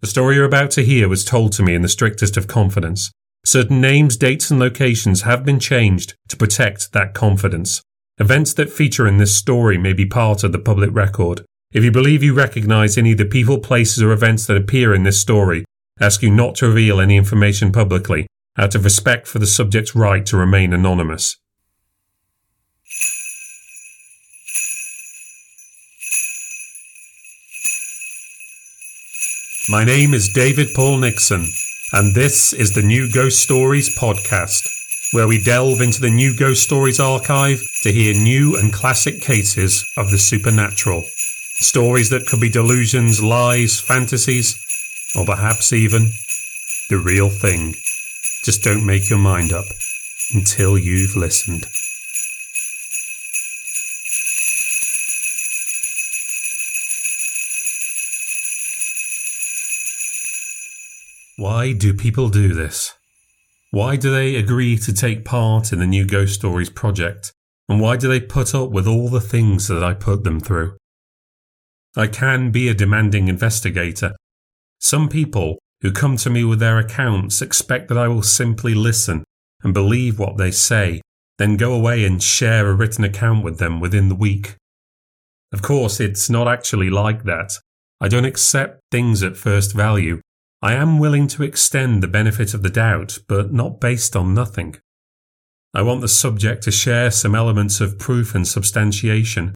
The story you're about to hear was told to me in the strictest of confidence. Certain names, dates, and locations have been changed to protect that confidence. Events that feature in this story may be part of the public record. If you believe you recognize any of the people, places, or events that appear in this story, I ask you not to reveal any information publicly, out of respect for the subject's right to remain anonymous. My name is David Paul Nixon, and this is the New Ghost Stories podcast, where we delve into the New Ghost Stories archive to hear new and classic cases of the supernatural. Stories that could be delusions, lies, fantasies, or perhaps even the real thing. Just don't make your mind up until you've listened. Why do people do this? Why do they agree to take part in the new Ghost Stories project? And why do they put up with all the things that I put them through? I can be a demanding investigator. Some people who come to me with their accounts expect that I will simply listen and believe what they say, then go away and share a written account with them within the week. Of course, it's not actually like that. I don't accept things at first value I am willing to extend the benefit of the doubt, but not based on nothing. I want the subject to share some elements of proof and substantiation.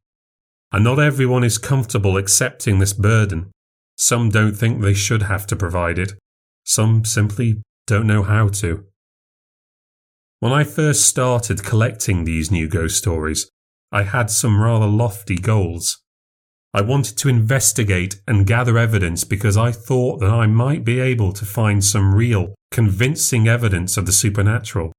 And not everyone is comfortable accepting this burden. Some don't think they should have to provide it. Some simply don't know how to. When I first started collecting these new ghost stories, I had some rather lofty goals. I wanted to investigate and gather evidence because I thought that I might be able to find some real, convincing evidence of the supernatural,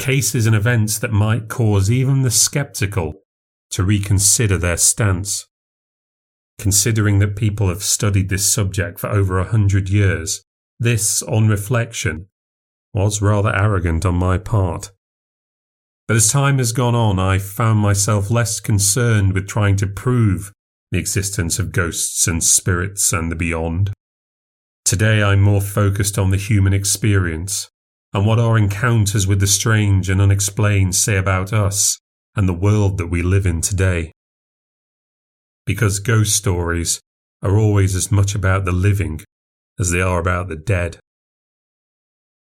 cases and events that might cause even the skeptical to reconsider their stance. Considering that people have studied this subject for over a hundred years, this, on reflection, was rather arrogant on my part. But as time has gone on, I found myself less concerned with trying to prove the existence of ghosts and spirits and the beyond. Today I'm more focused on the human experience and what our encounters with the strange and unexplained say about us and the world that we live in today. Because ghost stories are always as much about the living as they are about the dead.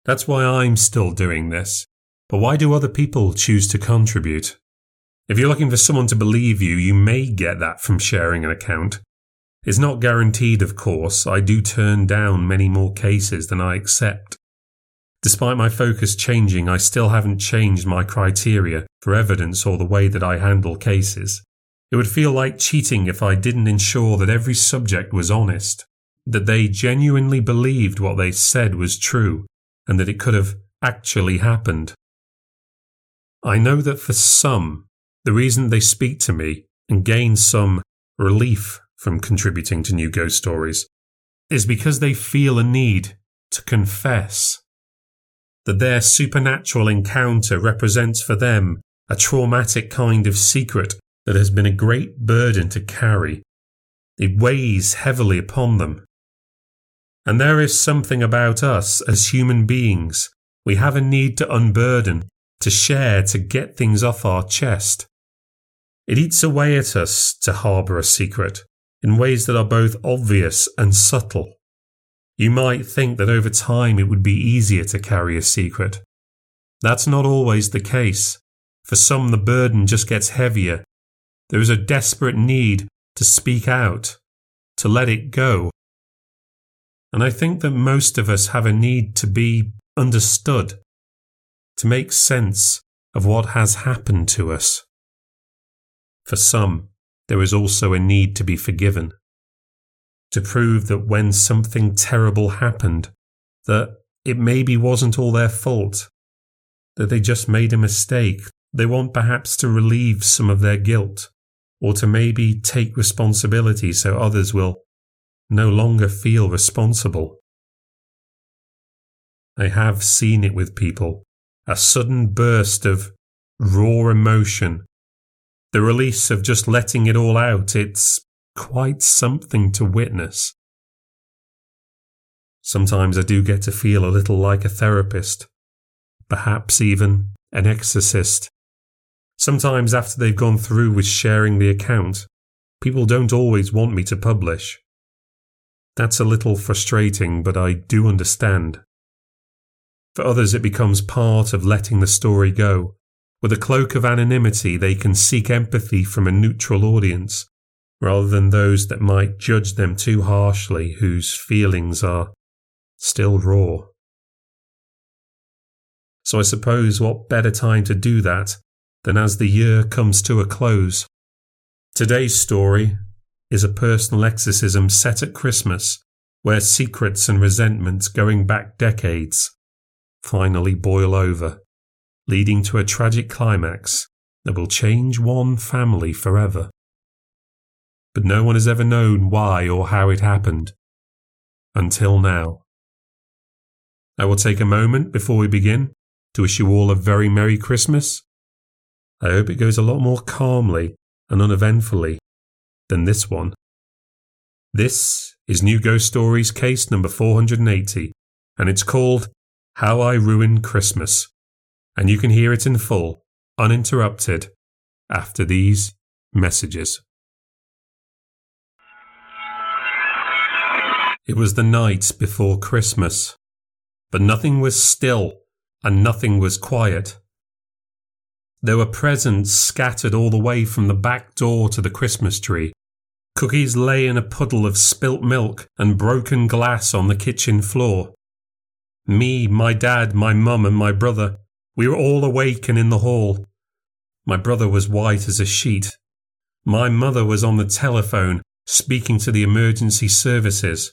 That's why I'm still doing this. But why do other people choose to contribute? If you're looking for someone to believe you, you may get that from sharing an account. It's not guaranteed, of course. I do turn down many more cases than I accept. Despite my focus changing, I still haven't changed my criteria for evidence or the way that I handle cases. It would feel like cheating if I didn't ensure that every subject was honest, that they genuinely believed what they said was true, and that it could have actually happened. I know that for some, the reason they speak to me and gain some relief from contributing to new ghost stories is because they feel a need to confess that their supernatural encounter represents for them a traumatic kind of secret that has been a great burden to carry. It weighs heavily upon them. And there is something about us as human beings we have a need to unburden, to share, to get things off our chest. It eats away at us to harbour a secret in ways that are both obvious and subtle. You might think that over time it would be easier to carry a secret. That's not always the case. For some, the burden just gets heavier. There is a desperate need to speak out, to let it go. And I think that most of us have a need to be understood, to make sense of what has happened to us. For some, there is also a need to be forgiven. To prove that when something terrible happened, that it maybe wasn't all their fault, that they just made a mistake. They want perhaps to relieve some of their guilt, or to maybe take responsibility so others will no longer feel responsible. I have seen it with people a sudden burst of raw emotion the release of just letting it all out, it's quite something to witness. Sometimes I do get to feel a little like a therapist, perhaps even an exorcist. Sometimes, after they've gone through with sharing the account, people don't always want me to publish. That's a little frustrating, but I do understand. For others, it becomes part of letting the story go. With a cloak of anonymity, they can seek empathy from a neutral audience, rather than those that might judge them too harshly, whose feelings are still raw. So I suppose what better time to do that than as the year comes to a close. Today's story is a personal exorcism set at Christmas where secrets and resentments going back decades finally boil over, leading to a tragic climax that will change one family forever. But no one has ever known why or how it happened. Until now. I will take a moment before we begin to wish you all a very Merry Christmas. I hope it goes a lot more calmly and uneventfully than this one. This is New Ghost Stories case number 480, and it's called How I Ruined Christmas. And you can hear it in full, uninterrupted, after these messages. It was the night before Christmas, but nothing was still and nothing was quiet. There were presents scattered all the way from the back door to the Christmas tree. Cookies lay in a puddle of spilt milk and broken glass on the kitchen floor. Me, my dad, my mum, and my brother, we were all awake and in the hall. My brother was white as a sheet. My mother was on the telephone speaking to the emergency services.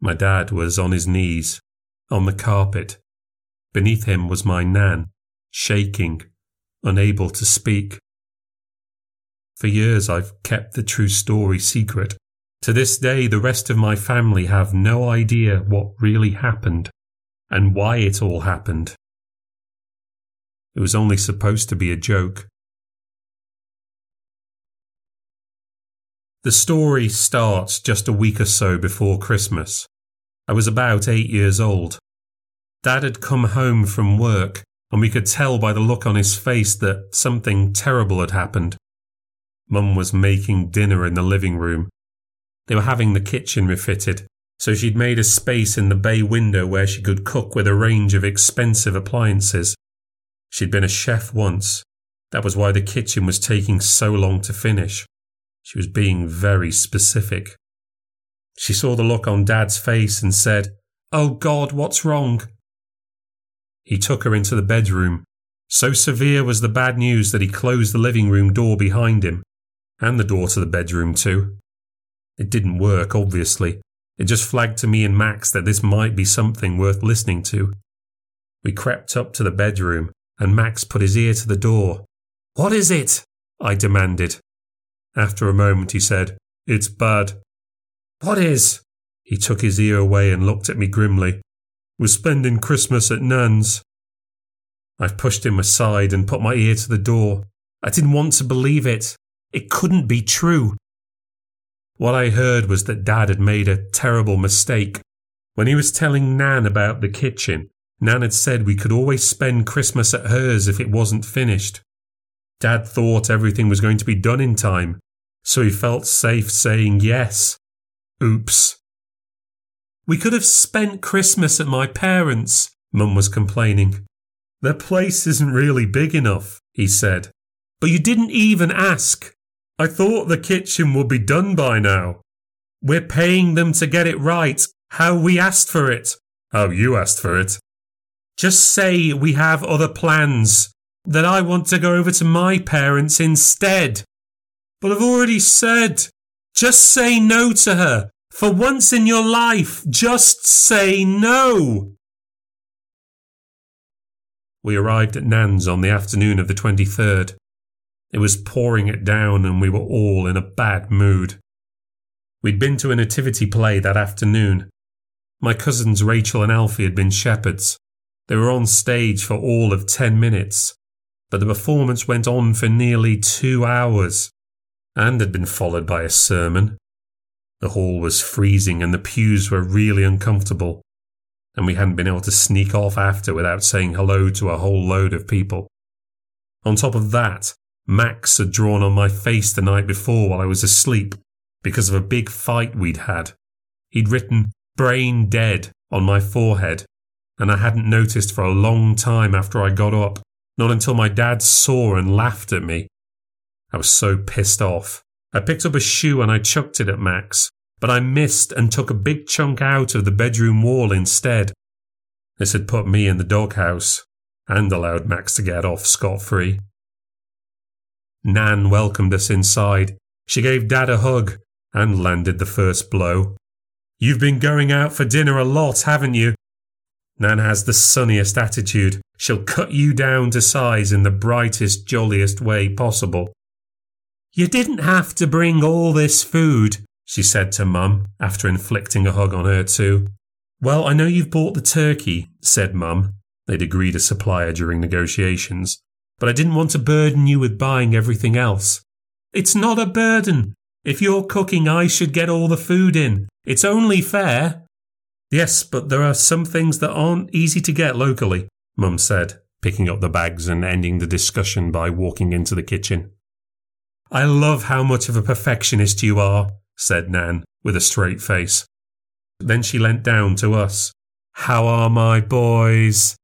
My dad was on his knees, on the carpet, Beneath him was my Nan, shaking, unable to speak. For years I've kept the true story secret. To this day, the rest of my family have no idea what really happened and why it all happened. It was only supposed to be a joke. The story starts just a week or so before Christmas. I was about eight years old. Dad had come home from work, and we could tell by the look on his face that something terrible had happened. Mum was making dinner in the living room. They were having the kitchen refitted, so she'd made a space in the bay window where she could cook with a range of expensive appliances. She'd been a chef once. That was why the kitchen was taking so long to finish. She was being very specific. She saw the look on Dad's face and said, Oh God, what's wrong? He took her into the bedroom. So severe was the bad news that he closed the living room door behind him, and the door to the bedroom, too. It didn't work, obviously. It just flagged to me and Max that this might be something worth listening to. We crept up to the bedroom, and Max put his ear to the door. What is it? I demanded. After a moment, he said, It's bad. What is? He took his ear away and looked at me grimly We're spending Christmas at Nan's. I pushed him aside and put my ear to the door. I didn't want to believe it. It couldn't be true. What I heard was that Dad had made a terrible mistake. When he was telling Nan about the kitchen, Nan had said we could always spend Christmas at hers if it wasn't finished. Dad thought everything was going to be done in time, so he felt safe saying yes. Oops. We could have spent Christmas at my parents', Mum was complaining. Their place isn't really big enough, he said. But you didn't even ask. I thought the kitchen would be done by now. We're paying them to get it right, how we asked for it. How you asked for it. Just say we have other plans, that I want to go over to my parents instead. But I've already said. Just say no to her. For once in your life, just say no. We arrived at Nan's on the afternoon of the 23rd. It was pouring it down and we were all in a bad mood. We'd been to a nativity play that afternoon. My cousins Rachel and Alfie had been shepherds. They were on stage for all of 10 minutes, but the performance went on for nearly two hours and had been followed by a sermon. The hall was freezing and the pews were really uncomfortable. and we hadn't been able to sneak off after without saying hello to a whole load of people. On top of that, Max had drawn on my face the night before while I was asleep because of a big fight we'd had. He'd written brain dead on my forehead, and I hadn't noticed for a long time after I got up, not until my dad saw and laughed at me. I was so pissed off. I picked up a shoe and I chucked it at Max, but I missed and took a big chunk out of the bedroom wall instead. This had put me in the doghouse and allowed Max to get off scot free. Nan welcomed us inside. She gave Dad a hug and landed the first blow. You've been going out for dinner a lot, haven't you? Nan has the sunniest attitude. She'll cut you down to size in the brightest, jolliest way possible. You didn't have to bring all this food, she said to Mum, after inflicting a hug on her too. Well, I know you've bought the turkey, said Mum. They'd agreed a supplier during negotiations. But I didn't want to burden you with buying everything else. It's not a burden. If you're cooking, I should get all the food in. It's only fair. Yes, but there are some things that aren't easy to get locally, Mum said, picking up the bags and ending the discussion by walking into the kitchen. I love how much of a perfectionist you are, said Nan, with a straight face. Then she leant down to us. How are my boys?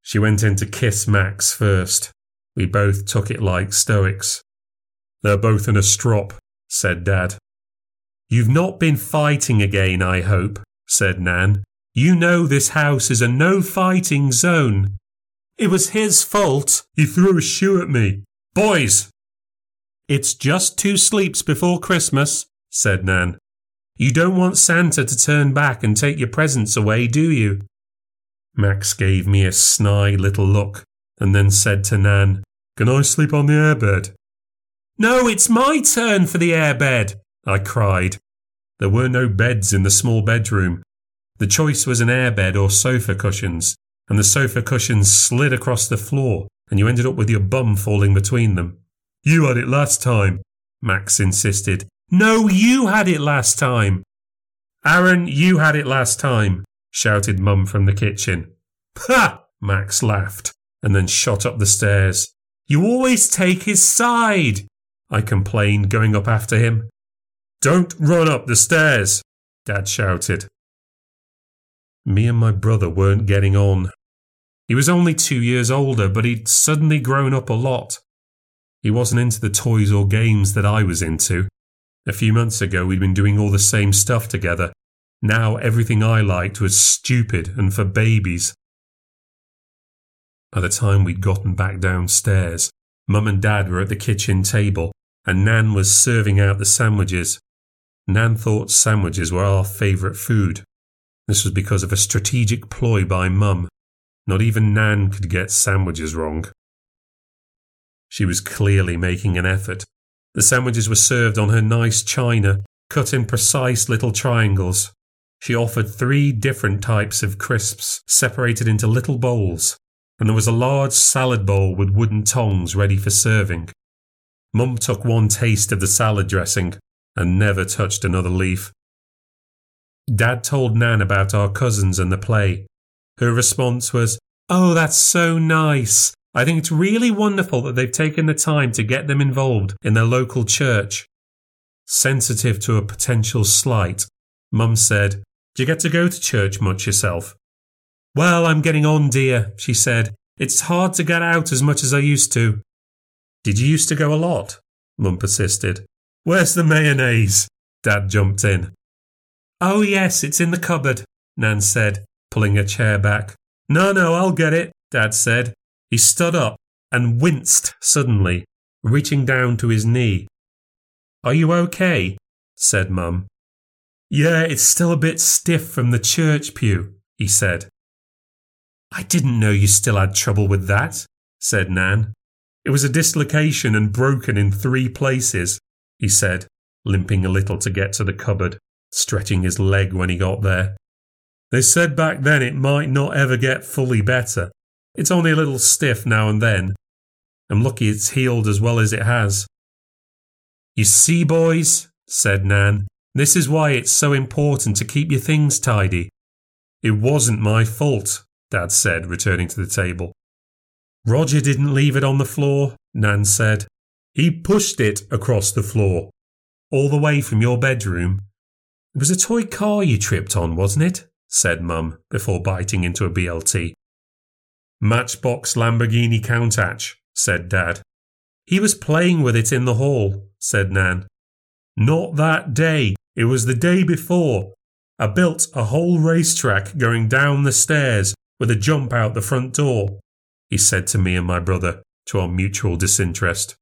She went in to kiss Max first. We both took it like stoics. They're both in a strop, said Dad. You've not been fighting again, I hope, said Nan. You know this house is a no fighting zone. It was his fault. He threw a shoe at me. Boys! It's just two sleeps before Christmas, said Nan. You don't want Santa to turn back and take your presents away, do you? Max gave me a snide little look and then said to Nan, Can I sleep on the airbed? No, it's my turn for the airbed, I cried. There were no beds in the small bedroom. The choice was an airbed or sofa cushions, and the sofa cushions slid across the floor, and you ended up with your bum falling between them. You had it last time, Max insisted. No, you had it last time. Aaron, you had it last time, shouted Mum from the kitchen. Ha! Max laughed, and then shot up the stairs. You always take his side. I complained, going up after him. Don't run up the stairs, Dad shouted. Me and my brother weren't getting on. He was only two years older, but he'd suddenly grown up a lot. He wasn't into the toys or games that I was into. A few months ago, we'd been doing all the same stuff together. Now, everything I liked was stupid and for babies. By the time we'd gotten back downstairs, Mum and Dad were at the kitchen table, and Nan was serving out the sandwiches. Nan thought sandwiches were our favourite food. This was because of a strategic ploy by Mum. Not even Nan could get sandwiches wrong. She was clearly making an effort. The sandwiches were served on her nice china, cut in precise little triangles. She offered three different types of crisps, separated into little bowls, and there was a large salad bowl with wooden tongs ready for serving. Mum took one taste of the salad dressing and never touched another leaf. Dad told Nan about our cousins and the play. Her response was, Oh, that's so nice. I think it's really wonderful that they've taken the time to get them involved in their local church. Sensitive to a potential slight, Mum said, Do you get to go to church much yourself? Well, I'm getting on, dear, she said. It's hard to get out as much as I used to. Did you used to go a lot? Mum persisted. Where's the mayonnaise? Dad jumped in. Oh, yes, it's in the cupboard, Nan said, pulling a chair back. No, no, I'll get it, Dad said. He stood up and winced suddenly, reaching down to his knee. Are you okay? said Mum. Yeah, it's still a bit stiff from the church pew, he said. I didn't know you still had trouble with that, said Nan. It was a dislocation and broken in three places, he said, limping a little to get to the cupboard, stretching his leg when he got there. They said back then it might not ever get fully better. It's only a little stiff now and then. I'm lucky it's healed as well as it has. You see, boys, said Nan, this is why it's so important to keep your things tidy. It wasn't my fault, Dad said, returning to the table. Roger didn't leave it on the floor, Nan said. He pushed it across the floor, all the way from your bedroom. It was a toy car you tripped on, wasn't it? said Mum, before biting into a BLT. Matchbox Lamborghini Countach, said Dad. He was playing with it in the hall, said Nan. Not that day. It was the day before. I built a whole racetrack going down the stairs with a jump out the front door, he said to me and my brother, to our mutual disinterest.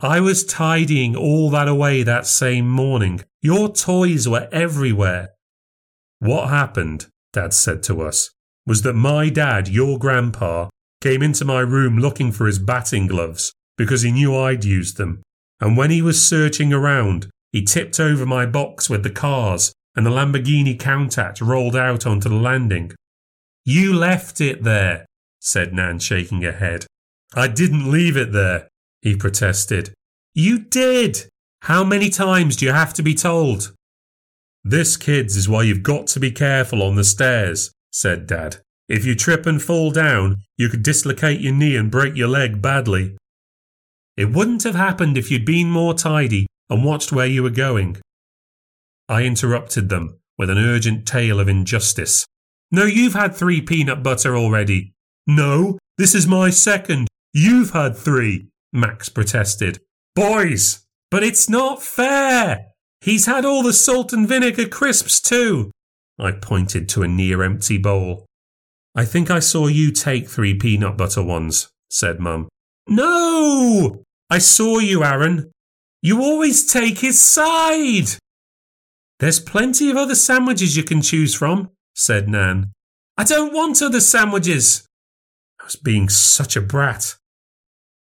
I was tidying all that away that same morning. Your toys were everywhere. What happened, Dad said to us, was that my dad, your grandpa, came into my room looking for his batting gloves because he knew I'd used them. And when he was searching around, he tipped over my box with the cars and the Lamborghini Countach rolled out onto the landing. You left it there, said Nan, shaking her head. I didn't leave it there, he protested. You did! How many times do you have to be told? This, kids, is why you've got to be careful on the stairs, said Dad. If you trip and fall down, you could dislocate your knee and break your leg badly. It wouldn't have happened if you'd been more tidy and watched where you were going. I interrupted them with an urgent tale of injustice. No, you've had three peanut butter already. No, this is my second. You've had three, Max protested. Boys, but it's not fair. He's had all the salt and vinegar crisps too. I pointed to a near empty bowl. I think I saw you take three peanut butter ones, said Mum. No! I saw you, Aaron. You always take his side. There's plenty of other sandwiches you can choose from, said Nan. I don't want other sandwiches. I was being such a brat.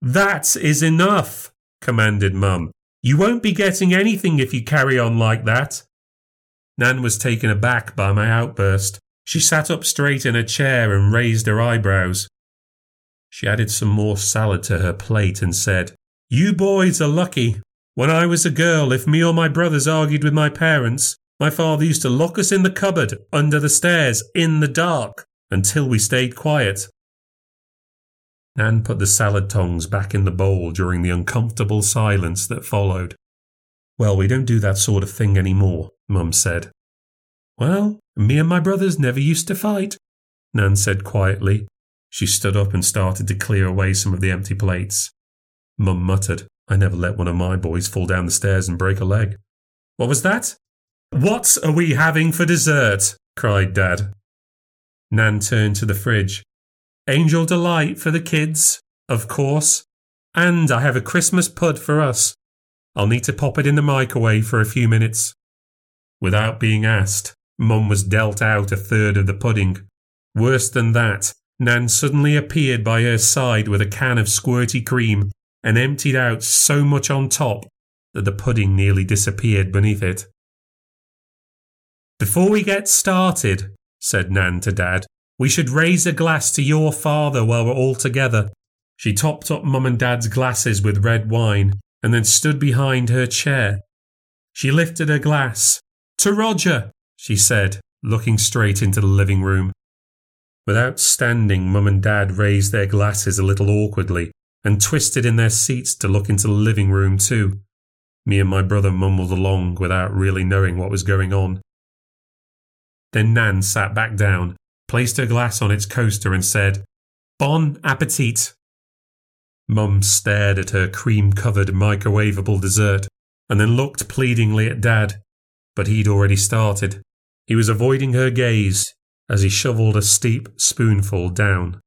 That is enough, commanded Mum. You won't be getting anything if you carry on like that. Nan was taken aback by my outburst. She sat up straight in a chair and raised her eyebrows. She added some more salad to her plate and said, You boys are lucky. When I was a girl, if me or my brothers argued with my parents, my father used to lock us in the cupboard, under the stairs, in the dark, until we stayed quiet. Nan put the salad tongs back in the bowl during the uncomfortable silence that followed. Well, we don't do that sort of thing any more, Mum said. Well, me and my brothers never used to fight, Nan said quietly. She stood up and started to clear away some of the empty plates. Mum muttered, I never let one of my boys fall down the stairs and break a leg. What was that? What are we having for dessert? cried Dad. Nan turned to the fridge. Angel Delight for the kids, of course. And I have a Christmas pud for us. I'll need to pop it in the microwave for a few minutes. Without being asked, Mum was dealt out a third of the pudding. Worse than that, Nan suddenly appeared by her side with a can of squirty cream and emptied out so much on top that the pudding nearly disappeared beneath it. Before we get started, said Nan to Dad, we should raise a glass to your father while we're all together. She topped up Mum and Dad's glasses with red wine and then stood behind her chair. She lifted her glass. To Roger, she said, looking straight into the living room. Without standing, Mum and Dad raised their glasses a little awkwardly and twisted in their seats to look into the living room too. Me and my brother mumbled along without really knowing what was going on. Then Nan sat back down, placed her glass on its coaster, and said, Bon appetit. Mum stared at her cream covered microwavable dessert and then looked pleadingly at Dad, but he'd already started. He was avoiding her gaze as he shoveled a steep spoonful down.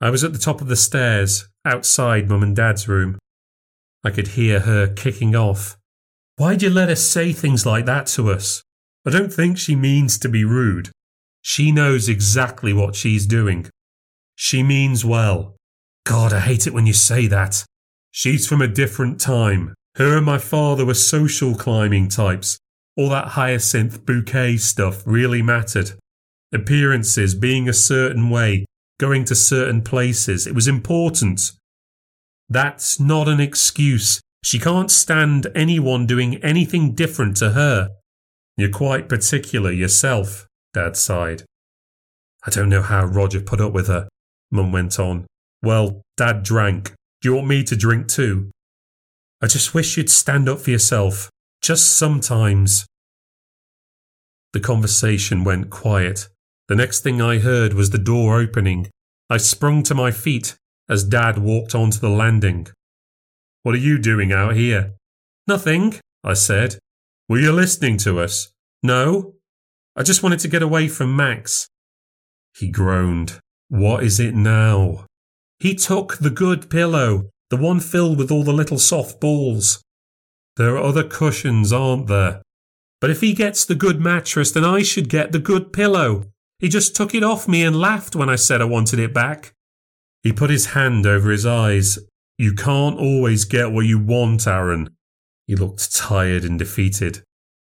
I was at the top of the stairs, outside Mum and Dad's room. I could hear her kicking off. Why'd you let her say things like that to us? I don't think she means to be rude. She knows exactly what she's doing. She means well. God, I hate it when you say that. She's from a different time, her and my father were social climbing types. All that hyacinth bouquet stuff really mattered. Appearances, being a certain way, going to certain places, it was important. That's not an excuse. She can't stand anyone doing anything different to her. You're quite particular yourself, Dad sighed. I don't know how Roger put up with her, Mum went on. Well, Dad drank. Do you want me to drink too? I just wish you'd stand up for yourself. Just sometimes. The conversation went quiet. The next thing I heard was the door opening. I sprung to my feet as Dad walked onto the landing. What are you doing out here? Nothing, I said. Were you listening to us? No. I just wanted to get away from Max. He groaned. What is it now? He took the good pillow, the one filled with all the little soft balls. There are other cushions, aren't there? But if he gets the good mattress, then I should get the good pillow. He just took it off me and laughed when I said I wanted it back. He put his hand over his eyes. You can't always get what you want, Aaron. He looked tired and defeated.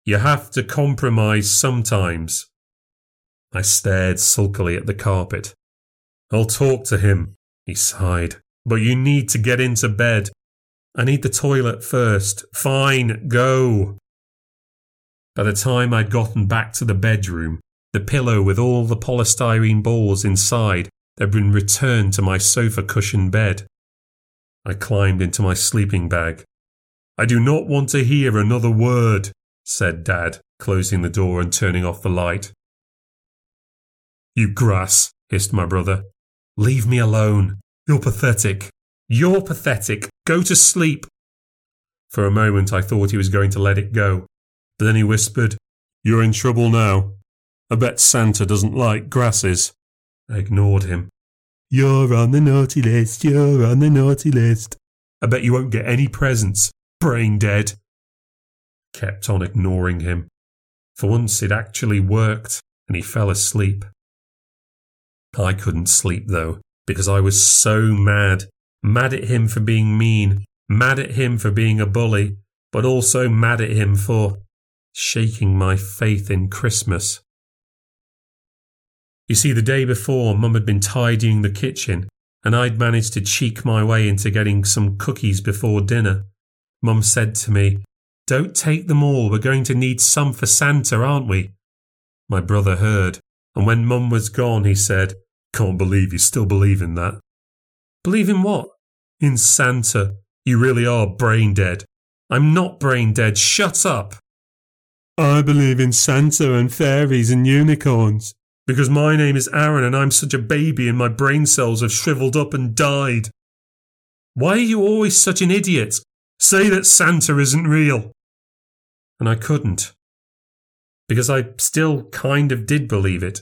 You have to compromise sometimes. I stared sulkily at the carpet. I'll talk to him, he sighed. But you need to get into bed. I need the toilet first. Fine, go. By the time I'd gotten back to the bedroom, the pillow with all the polystyrene balls inside had been returned to my sofa cushion bed. I climbed into my sleeping bag. I do not want to hear another word, said Dad, closing the door and turning off the light. You grass, hissed my brother. Leave me alone. You're pathetic. You're pathetic. Go to sleep. For a moment I thought he was going to let it go, but then he whispered, You're in trouble now. I bet Santa doesn't like grasses. I ignored him. You're on the naughty list, you're on the naughty list. I bet you won't get any presents, brain dead. Kept on ignoring him. For once it actually worked, and he fell asleep. I couldn't sleep though, because I was so mad. Mad at him for being mean, mad at him for being a bully, but also mad at him for shaking my faith in Christmas. You see, the day before, Mum had been tidying the kitchen, and I'd managed to cheek my way into getting some cookies before dinner. Mum said to me, Don't take them all, we're going to need some for Santa, aren't we? My brother heard, and when Mum was gone, he said, Can't believe you still believe in that. Believe in what? In Santa. You really are brain dead. I'm not brain dead. Shut up. I believe in Santa and fairies and unicorns. Because my name is Aaron and I'm such a baby and my brain cells have shriveled up and died. Why are you always such an idiot? Say that Santa isn't real. And I couldn't. Because I still kind of did believe it,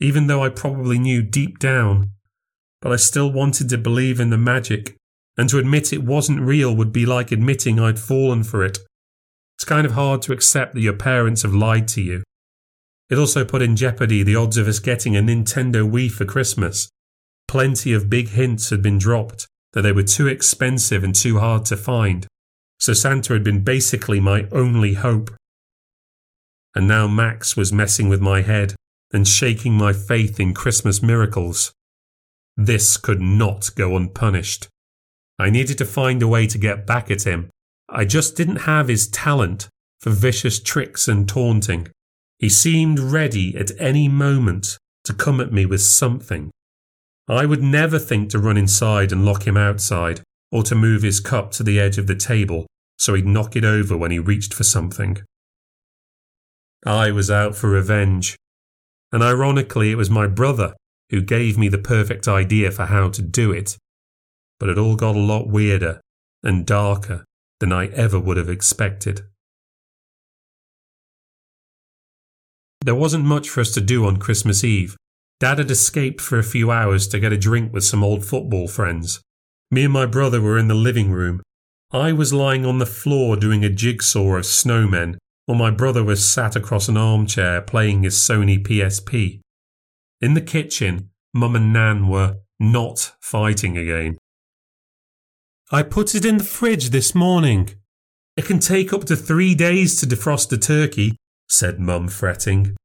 even though I probably knew deep down. But I still wanted to believe in the magic, and to admit it wasn't real would be like admitting I'd fallen for it. It's kind of hard to accept that your parents have lied to you. It also put in jeopardy the odds of us getting a Nintendo Wii for Christmas. Plenty of big hints had been dropped that they were too expensive and too hard to find, so Santa had been basically my only hope. And now Max was messing with my head and shaking my faith in Christmas miracles. This could not go unpunished. I needed to find a way to get back at him. I just didn't have his talent for vicious tricks and taunting. He seemed ready at any moment to come at me with something. I would never think to run inside and lock him outside, or to move his cup to the edge of the table so he'd knock it over when he reached for something. I was out for revenge, and ironically, it was my brother who gave me the perfect idea for how to do it. But it all got a lot weirder and darker than I ever would have expected. There wasn't much for us to do on Christmas Eve. Dad had escaped for a few hours to get a drink with some old football friends. Me and my brother were in the living room. I was lying on the floor doing a jigsaw of snowmen, while my brother was sat across an armchair playing his Sony PSP. In the kitchen, Mum and Nan were not fighting again. I put it in the fridge this morning. It can take up to three days to defrost a turkey, said Mum, fretting.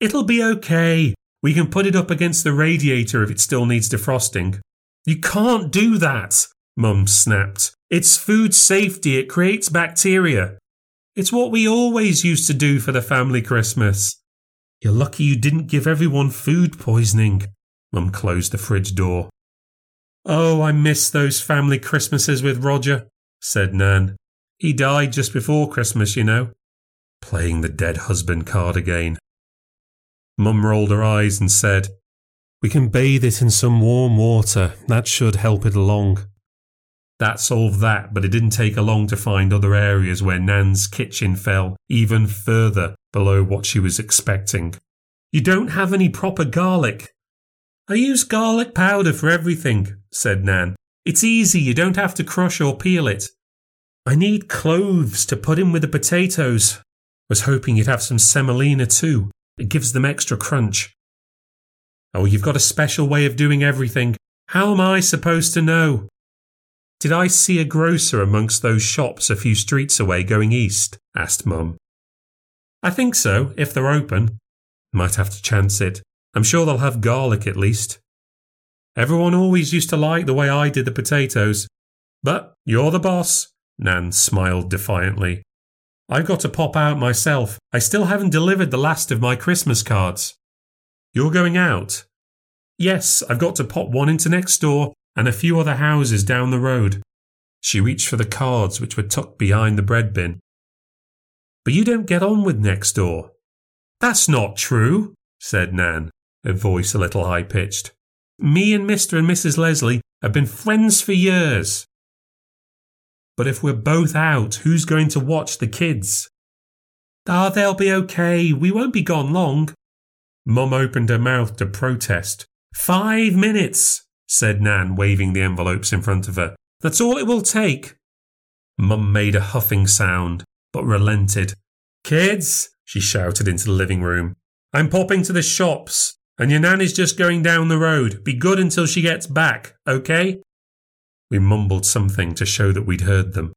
It'll be okay. We can put it up against the radiator if it still needs defrosting. You can't do that, Mum snapped. It's food safety. It creates bacteria. It's what we always used to do for the family Christmas. You're lucky you didn't give everyone food poisoning. Mum closed the fridge door. Oh, I miss those family Christmases with Roger, said Nan. He died just before Christmas, you know. Playing the dead husband card again. Mum rolled her eyes and said, We can bathe it in some warm water. That should help it along. That solved that, but it didn't take long to find other areas where Nan's kitchen fell even further below what she was expecting. You don't have any proper garlic. I use garlic powder for everything, said Nan. It's easy, you don't have to crush or peel it. I need cloves to put in with the potatoes. Was hoping you'd have some semolina too. It gives them extra crunch. Oh, you've got a special way of doing everything. How am I supposed to know? Did I see a grocer amongst those shops a few streets away going east? asked Mum. I think so, if they're open. Might have to chance it. I'm sure they'll have garlic at least. Everyone always used to like the way I did the potatoes. But you're the boss, Nan smiled defiantly. I've got to pop out myself. I still haven't delivered the last of my Christmas cards. You're going out? Yes, I've got to pop one into next door and a few other houses down the road. She reached for the cards which were tucked behind the bread bin. But you don't get on with next door. That's not true, said Nan, her voice a little high pitched. Me and Mr. and Mrs. Leslie have been friends for years. But if we're both out, who's going to watch the kids? Ah, they'll be okay. We won't be gone long. Mum opened her mouth to protest. Five minutes said Nan, waving the envelopes in front of her. That's all it will take. Mum made a huffing sound, but relented. Kids, she shouted into the living room, I'm popping to the shops, and your Nan is just going down the road. Be good until she gets back, okay? We mumbled something to show that we'd heard them.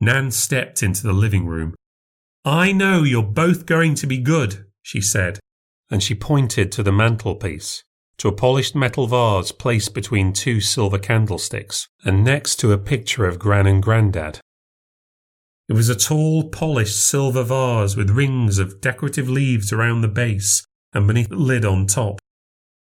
Nan stepped into the living room. I know you're both going to be good, she said, and she pointed to the mantelpiece to a polished metal vase placed between two silver candlesticks and next to a picture of Gran and Grandad. It was a tall, polished silver vase with rings of decorative leaves around the base and beneath the lid on top.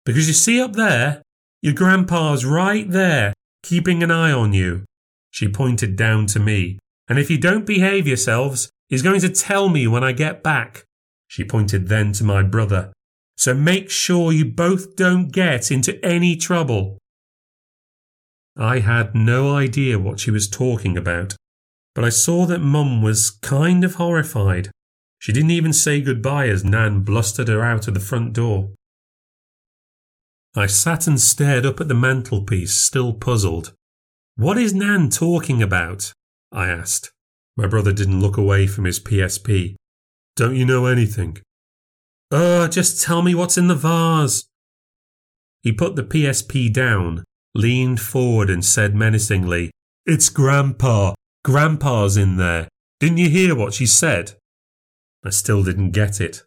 Because you see up there, your grandpa's right there, keeping an eye on you. She pointed down to me. And if you don't behave yourselves, he's going to tell me when I get back. She pointed then to my brother, so make sure you both don't get into any trouble. I had no idea what she was talking about, but I saw that Mum was kind of horrified. She didn't even say goodbye as Nan blustered her out of the front door. I sat and stared up at the mantelpiece, still puzzled. What is Nan talking about? I asked. My brother didn't look away from his PSP. Don't you know anything? Oh, just tell me what's in the vase. He put the PSP down, leaned forward, and said menacingly, It's Grandpa. Grandpa's in there. Didn't you hear what she said? I still didn't get it.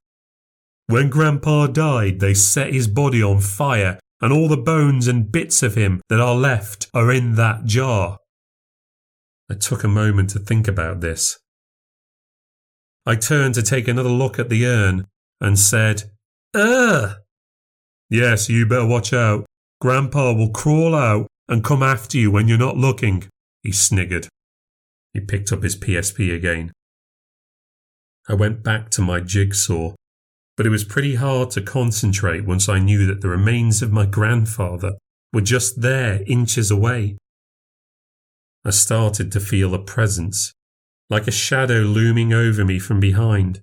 When Grandpa died, they set his body on fire, and all the bones and bits of him that are left are in that jar. I took a moment to think about this. I turned to take another look at the urn, and said, Ugh! Yes, you better watch out. Grandpa will crawl out and come after you when you're not looking, he sniggered. He picked up his PSP again. I went back to my jigsaw, but it was pretty hard to concentrate once I knew that the remains of my grandfather were just there, inches away. I started to feel a presence, like a shadow looming over me from behind.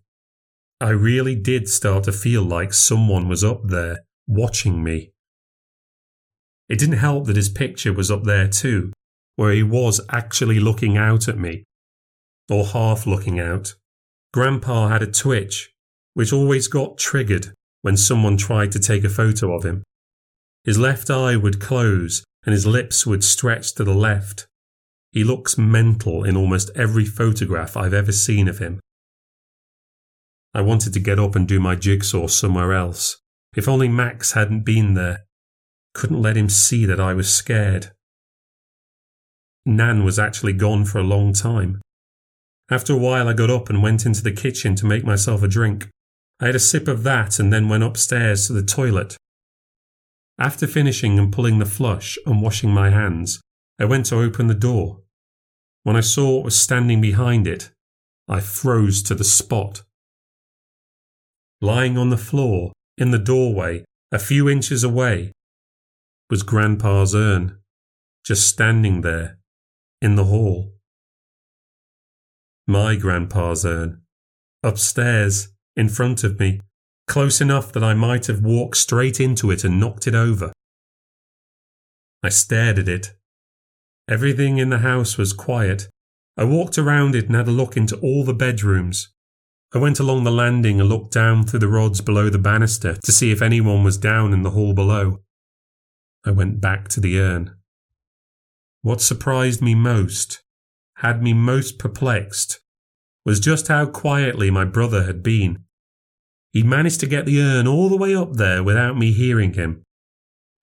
I really did start to feel like someone was up there watching me. It didn't help that his picture was up there too, where he was actually looking out at me, or half looking out. Grandpa had a twitch, which always got triggered when someone tried to take a photo of him. His left eye would close and his lips would stretch to the left. He looks mental in almost every photograph I've ever seen of him. I wanted to get up and do my jigsaw somewhere else. If only Max hadn't been there. Couldn't let him see that I was scared. Nan was actually gone for a long time. After a while, I got up and went into the kitchen to make myself a drink. I had a sip of that and then went upstairs to the toilet. After finishing and pulling the flush and washing my hands, I went to open the door. When I saw what was standing behind it, I froze to the spot. Lying on the floor, in the doorway, a few inches away, was Grandpa's urn, just standing there, in the hall my grandpa's urn, upstairs, in front of me, close enough that I might have walked straight into it and knocked it over. I stared at it. Everything in the house was quiet. I walked around it and had a look into all the bedrooms. I went along the landing and looked down through the rods below the banister to see if anyone was down in the hall below. I went back to the urn. What surprised me most had me most perplexed was just how quietly my brother had been. He'd managed to get the urn all the way up there without me hearing him.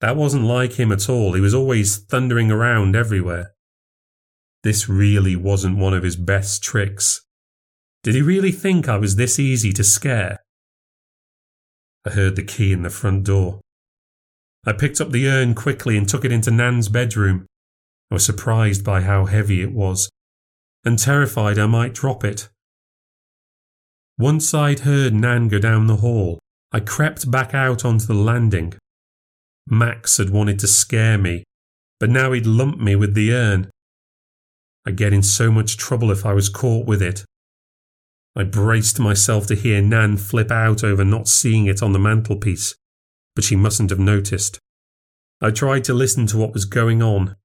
That wasn't like him at all. He was always thundering around everywhere. This really wasn't one of his best tricks. Did he really think I was this easy to scare? I heard the key in the front door. I picked up the urn quickly and took it into Nan's bedroom. I was surprised by how heavy it was and terrified I might drop it. Once I'd heard Nan go down the hall, I crept back out onto the landing. Max had wanted to scare me, but now he'd lumped me with the urn. I'd get in so much trouble if I was caught with it. I braced myself to hear Nan flip out over not seeing it on the mantelpiece, but she mustn't have noticed. I tried to listen to what was going on.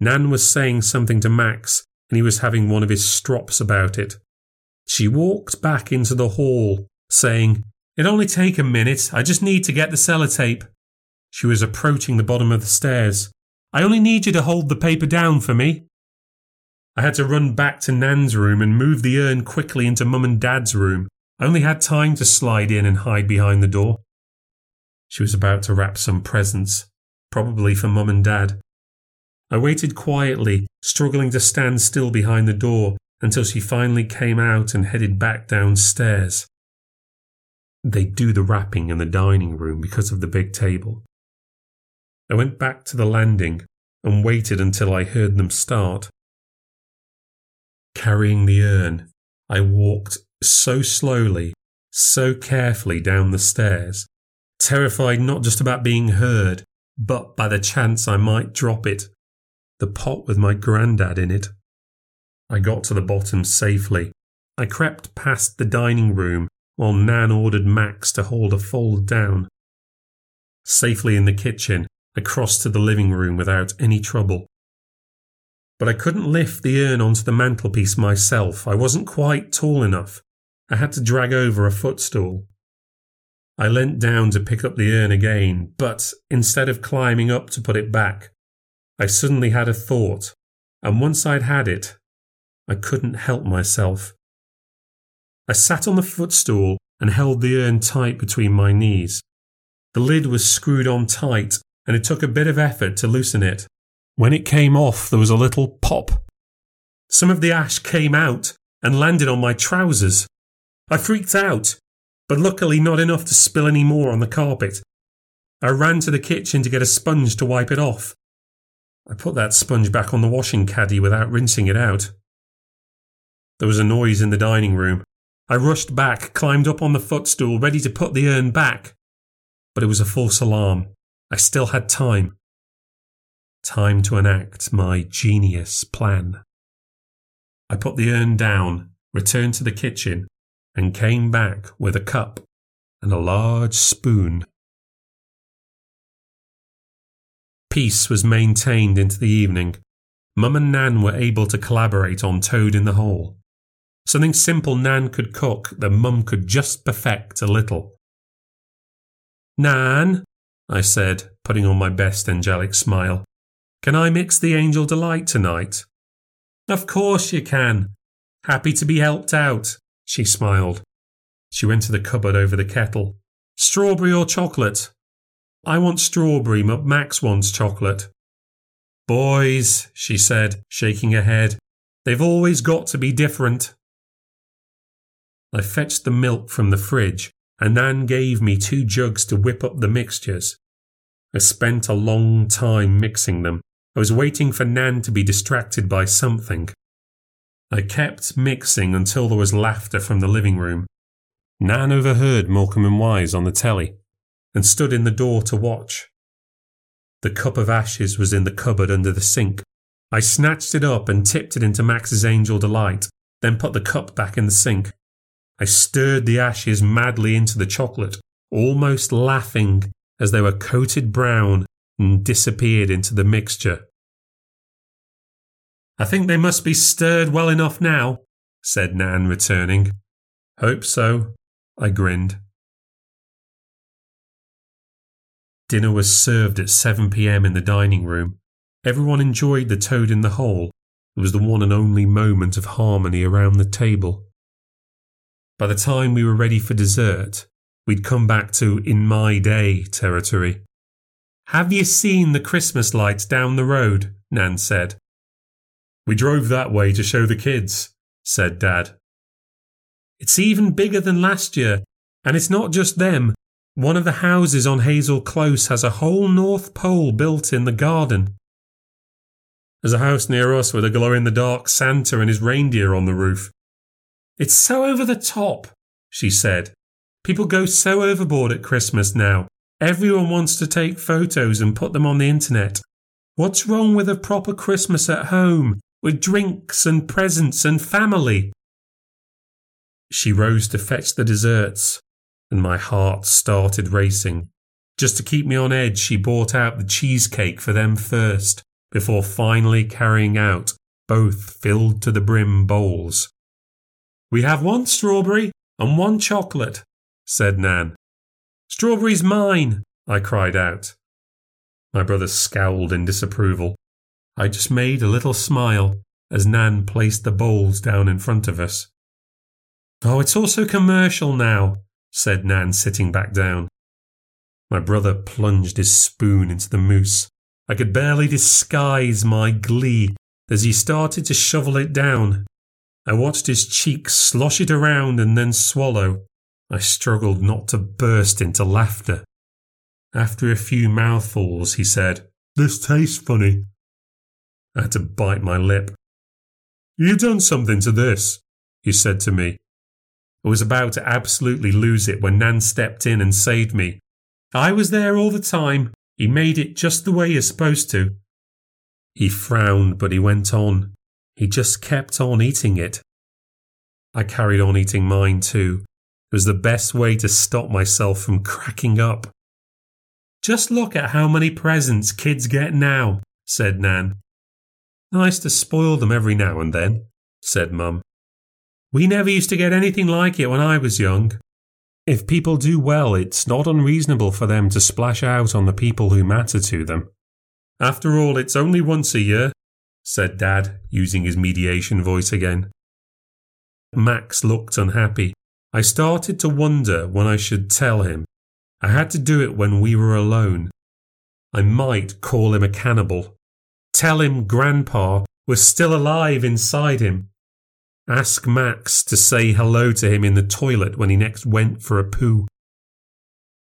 Nan was saying something to Max, and he was having one of his strops about it. She walked back into the hall, saying, It'll only take a minute. I just need to get the sellotape. She was approaching the bottom of the stairs. I only need you to hold the paper down for me. I had to run back to Nan's room and move the urn quickly into Mum and Dad's room. I only had time to slide in and hide behind the door. She was about to wrap some presents, probably for Mum and Dad. I waited quietly, struggling to stand still behind the door until she finally came out and headed back downstairs. They do the wrapping in the dining room because of the big table. I went back to the landing and waited until I heard them start. Carrying the urn, I walked so slowly, so carefully down the stairs, terrified not just about being heard, but by the chance I might drop it the pot with my grandad in it. I got to the bottom safely. I crept past the dining room while Nan ordered Max to hold a fold down. Safely in the kitchen, I crossed to the living room without any trouble. But I couldn't lift the urn onto the mantelpiece myself. I wasn't quite tall enough. I had to drag over a footstool. I leant down to pick up the urn again, but instead of climbing up to put it back, I suddenly had a thought, and once I'd had it, I couldn't help myself. I sat on the footstool and held the urn tight between my knees. The lid was screwed on tight, and it took a bit of effort to loosen it. When it came off, there was a little pop. Some of the ash came out and landed on my trousers. I freaked out, but luckily not enough to spill any more on the carpet. I ran to the kitchen to get a sponge to wipe it off, I put that sponge back on the washing caddy without rinsing it out. There was a noise in the dining room. I rushed back, climbed up on the footstool, ready to put the urn back. But it was a false alarm. I still had time. Time to enact my genius plan. I put the urn down, returned to the kitchen, and came back with a cup and a large spoon. Peace was maintained into the evening. Mum and Nan were able to collaborate on Toad in the Hole. Something simple Nan could cook that Mum could just perfect a little. Nan, I said, putting on my best angelic smile, can I mix the Angel Delight tonight? Of course you can. Happy to be helped out, she smiled. She went to the cupboard over the kettle. Strawberry or chocolate? I want strawberry, but Max wants chocolate. Boys, she said, shaking her head, they've always got to be different. I fetched the milk from the fridge, and Nan gave me two jugs to whip up the mixtures. I spent a long time mixing them. I was waiting for Nan to be distracted by something. I kept mixing until there was laughter from the living room. Nan overheard Morecambe and Wise on the telly and stood in the door to watch. The cup of ashes was in the cupboard under the sink. I snatched it up and tipped it into Max's Angel Delight, then put the cup back in the sink. I stirred the ashes madly into the chocolate, almost laughing as they were coated brown and disappeared into the mixture. I think they must be stirred well enough now, said Nan, returning. Hope so, I grinned. Dinner was served at 7 pm in the dining room. Everyone enjoyed the toad in the hole. It was the one and only moment of harmony around the table. By the time we were ready for dessert, we'd come back to in my day territory. Have you seen the Christmas lights down the road? Nan said. We drove that way to show the kids, said Dad. It's even bigger than last year, and it's not just them. One of the houses on Hazel Close has a whole North Pole built in the garden. There's a house near us with a glow in the dark Santa and his reindeer on the roof. It's so over the top, she said. People go so overboard at Christmas now. Everyone wants to take photos and put them on the internet. What's wrong with a proper Christmas at home, with drinks and presents and family? She rose to fetch the desserts, and my heart started racing. Just to keep me on edge, she brought out the cheesecake for them first, before finally carrying out both filled to the brim bowls. We have one strawberry and one chocolate, said Nan. Strawberry's mine, I cried out. My brother scowled in disapproval. I just made a little smile as Nan placed the bowls down in front of us. Oh, it's all so commercial now, said Nan, sitting back down. My brother plunged his spoon into the mousse. I could barely disguise my glee as he started to shovel it down. I watched his cheeks slosh it around and then swallow. I struggled not to burst into laughter. After a few mouthfuls, he said, This tastes funny. I had to bite my lip. You've done something to this, he said to me. I was about to absolutely lose it when Nan stepped in and saved me. I was there all the time. He made it just the way you're supposed to. He frowned, but he went on. He just kept on eating it. I carried on eating mine too. Was the best way to stop myself from cracking up. Just look at how many presents kids get now, said Nan. Nice to spoil them every now and then, said Mum. We never used to get anything like it when I was young. If people do well, it's not unreasonable for them to splash out on the people who matter to them. After all, it's only once a year, said Dad, using his mediation voice again. Max looked unhappy. I started to wonder when I should tell him. I had to do it when we were alone. I might call him a cannibal. Tell him Grandpa was still alive inside him. Ask Max to say hello to him in the toilet when he next went for a poo.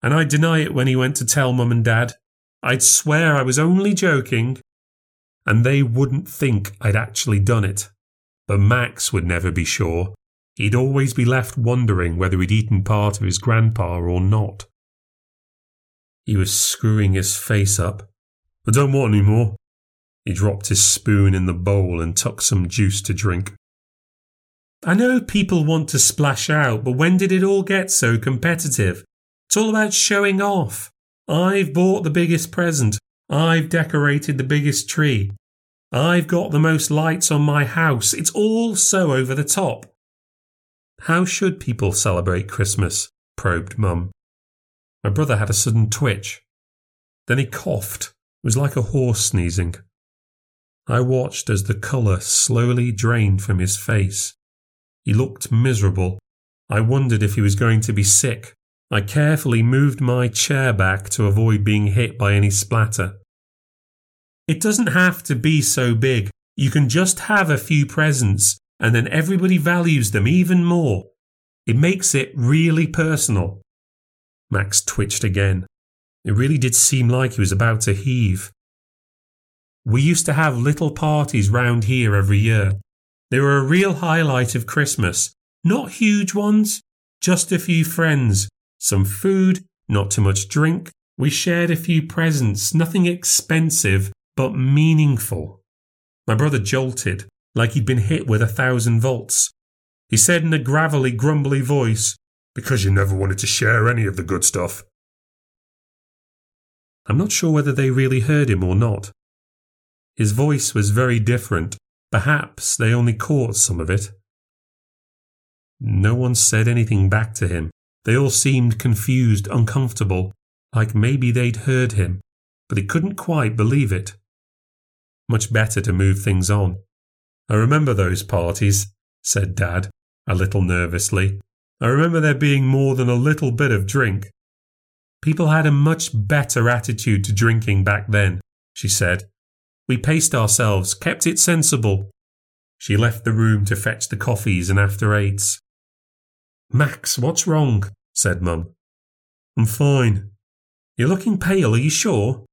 And I'd deny it when he went to tell Mum and Dad. I'd swear I was only joking and they wouldn't think I'd actually done it. But Max would never be sure. He'd always be left wondering whether he'd eaten part of his grandpa or not. He was screwing his face up. I don't want any more. He dropped his spoon in the bowl and took some juice to drink. I know people want to splash out, but when did it all get so competitive? It's all about showing off. I've bought the biggest present. I've decorated the biggest tree. I've got the most lights on my house. It's all so over the top. How should people celebrate Christmas? probed Mum. My brother had a sudden twitch. Then he coughed. It was like a horse sneezing. I watched as the colour slowly drained from his face. He looked miserable. I wondered if he was going to be sick. I carefully moved my chair back to avoid being hit by any splatter. It doesn't have to be so big. You can just have a few presents, and then everybody values them even more. It makes it really personal. Max twitched again. It really did seem like he was about to heave. We used to have little parties round here every year. They were a real highlight of Christmas. Not huge ones, just a few friends, some food, not too much drink. We shared a few presents, nothing expensive, but meaningful. My brother jolted, like he'd been hit with a thousand volts. He said in a gravelly, grumbly voice, Because you never wanted to share any of the good stuff. I'm not sure whether they really heard him or not. His voice was very different. Perhaps they only caught some of it. No one said anything back to him. They all seemed confused, uncomfortable, like maybe they'd heard him, but they couldn't quite believe it. Much better to move things on. I remember those parties, said Dad, a little nervously. I remember there being more than a little bit of drink. People had a much better attitude to drinking back then, she said. We paced ourselves, kept it sensible. She left the room to fetch the coffees and after eights. Max, what's wrong? said Mum. I'm fine. You're looking pale, are you sure?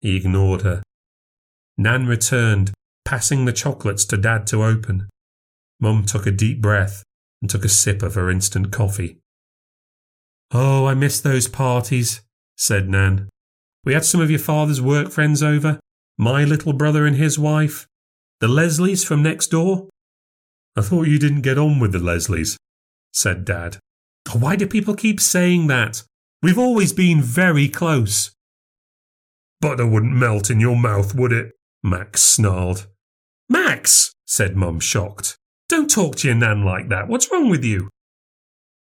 He ignored her. Nan returned, passing the chocolates to Dad to open. Mum took a deep breath and took a sip of her instant coffee. Oh, I miss those parties, said Nan. We had some of your father's work friends over, my little brother and his wife, the Leslies from next door. I thought you didn't get on with the Leslies, said Dad. Why do people keep saying that? We've always been very close. Butter wouldn't melt in your mouth, would it? Max snarled. Max, said Mum, shocked. Don't talk to your nan like that. What's wrong with you?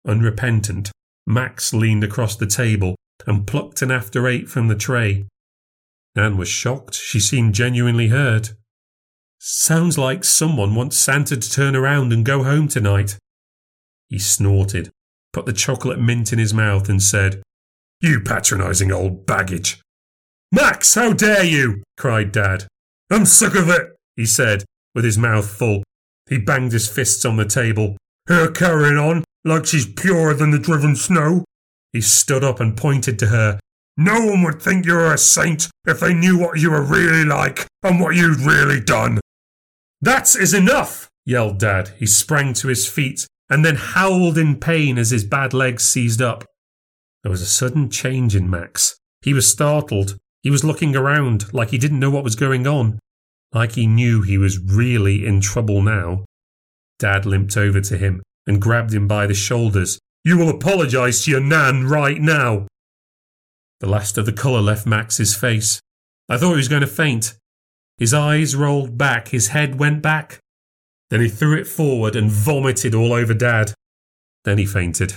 Unrepentant, Max leaned across the table and plucked an after eight from the tray. Nan was shocked. She seemed genuinely hurt. Sounds like someone wants Santa to turn around and go home tonight. He snorted, put the chocolate mint in his mouth, and said, You patronizing old baggage. Max, how dare you? cried Dad. I'm sick of it, he said, with his mouth full. He banged his fists on the table. Her carrying on like she's purer than the driven snow. He stood up and pointed to her. No one would think you were a saint if they knew what you were really like and what you'd really done. That is enough, yelled Dad. He sprang to his feet and then howled in pain as his bad legs seized up. There was a sudden change in Max. He was startled. He was looking around like he didn't know what was going on, like he knew he was really in trouble now. Dad limped over to him and grabbed him by the shoulders. You will apologize to your nan right now. The last of the colour left Max's face. I thought he was going to faint. His eyes rolled back, his head went back. Then he threw it forward and vomited all over Dad. Then he fainted.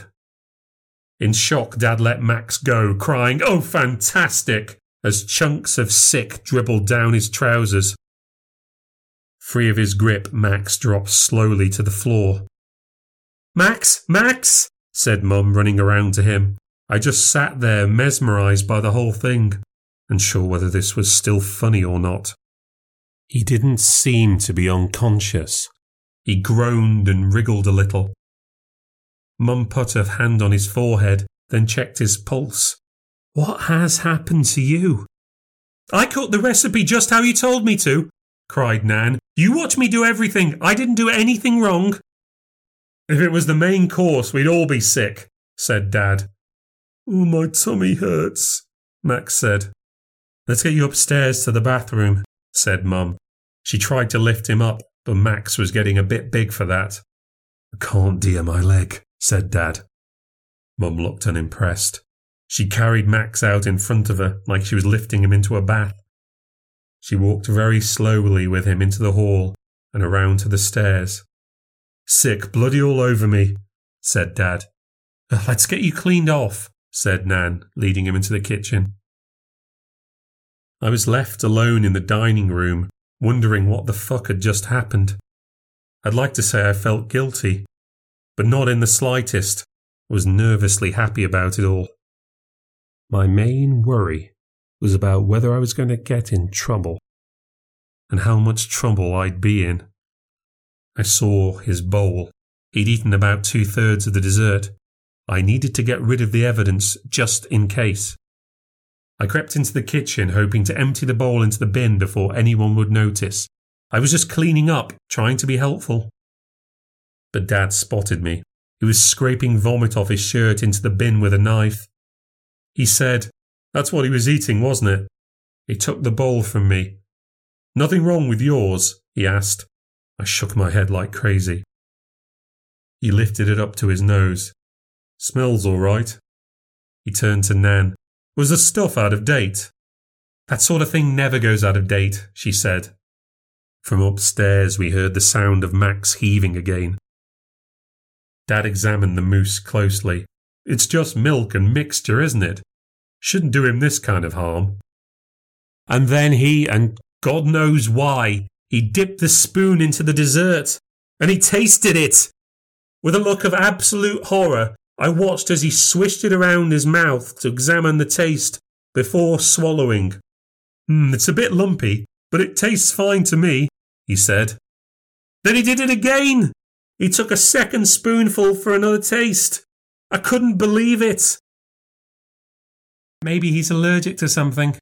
In shock, Dad let Max go, crying, Oh, fantastic! As chunks of sick dribbled down his trousers. Free of his grip, Max dropped slowly to the floor. Max, Max, said Mum, running around to him. I just sat there, mesmerized by the whole thing, unsure whether this was still funny or not. He didn't seem to be unconscious. He groaned and wriggled a little. Mum put her hand on his forehead, then checked his pulse. What has happened to you? I cooked the recipe just how you told me to, cried Nan. You watch me do everything. I didn't do anything wrong. If it was the main course, we'd all be sick, said Dad. Oh, my tummy hurts, Max said. Let's get you upstairs to the bathroom, said Mum. She tried to lift him up, but Max was getting a bit big for that. I can't dear my leg, said Dad. Mum looked unimpressed. She carried Max out in front of her like she was lifting him into a bath. She walked very slowly with him into the hall and around to the stairs. Sick bloody all over me, said Dad. Uh, let's get you cleaned off, said Nan, leading him into the kitchen. I was left alone in the dining room, wondering what the fuck had just happened. I'd like to say I felt guilty, but not in the slightest. I was nervously happy about it all. My main worry was about whether I was going to get in trouble and how much trouble I'd be in. I saw his bowl, He'd eaten about two thirds of the dessert. I needed to get rid of the evidence just in case. I crept into the kitchen, hoping to empty the bowl into the bin before anyone would notice. I was just cleaning up, trying to be helpful. But Dad spotted me. He was scraping vomit off his shirt into the bin with a knife. He said, That's what he was eating, wasn't it? He took the bowl from me. Nothing wrong with yours? he asked. I shook my head like crazy. He lifted it up to his nose. Smells all right. He turned to Nan. Was the stuff out of date? That sort of thing never goes out of date, she said. From upstairs, we heard the sound of Max heaving again. Dad examined the mousse closely. It's just milk and mixture, isn't it? Shouldn't do him this kind of harm. And then he, and God knows why, he dipped the spoon into the dessert, and he tasted it. With a look of absolute horror, I watched as he swished it around his mouth to examine the taste before swallowing. Hmm, it's a bit lumpy, but it tastes fine to me, he said. Then he did it again. He took a second spoonful for another taste. I couldn't believe it. Maybe he's allergic to something.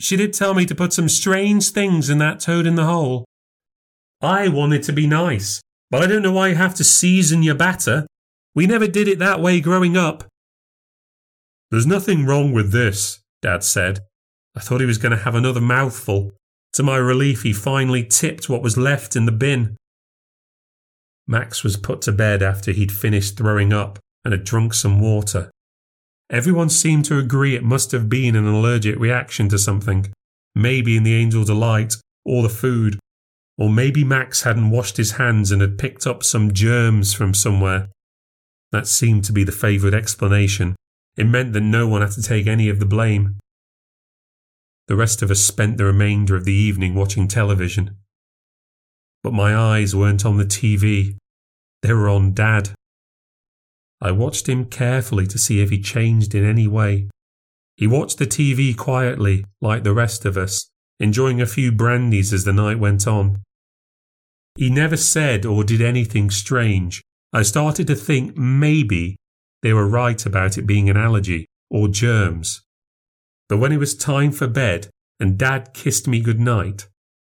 She did tell me to put some strange things in that toad in the hole. I wanted to be nice, but I don't know why you have to season your batter. We never did it that way growing up. There's nothing wrong with this, Dad said. I thought he was going to have another mouthful. To my relief, he finally tipped what was left in the bin. Max was put to bed after he'd finished throwing up and had drunk some water. Everyone seemed to agree it must have been an allergic reaction to something, maybe in the Angel Delight or the food, or maybe Max hadn't washed his hands and had picked up some germs from somewhere. That seemed to be the favourite explanation. It meant that no one had to take any of the blame. The rest of us spent the remainder of the evening watching television. But my eyes weren't on the TV, they were on Dad. I watched him carefully to see if he changed in any way. He watched the TV quietly, like the rest of us, enjoying a few brandies as the night went on. He never said or did anything strange. I started to think maybe they were right about it being an allergy or germs. But when it was time for bed and Dad kissed me good night,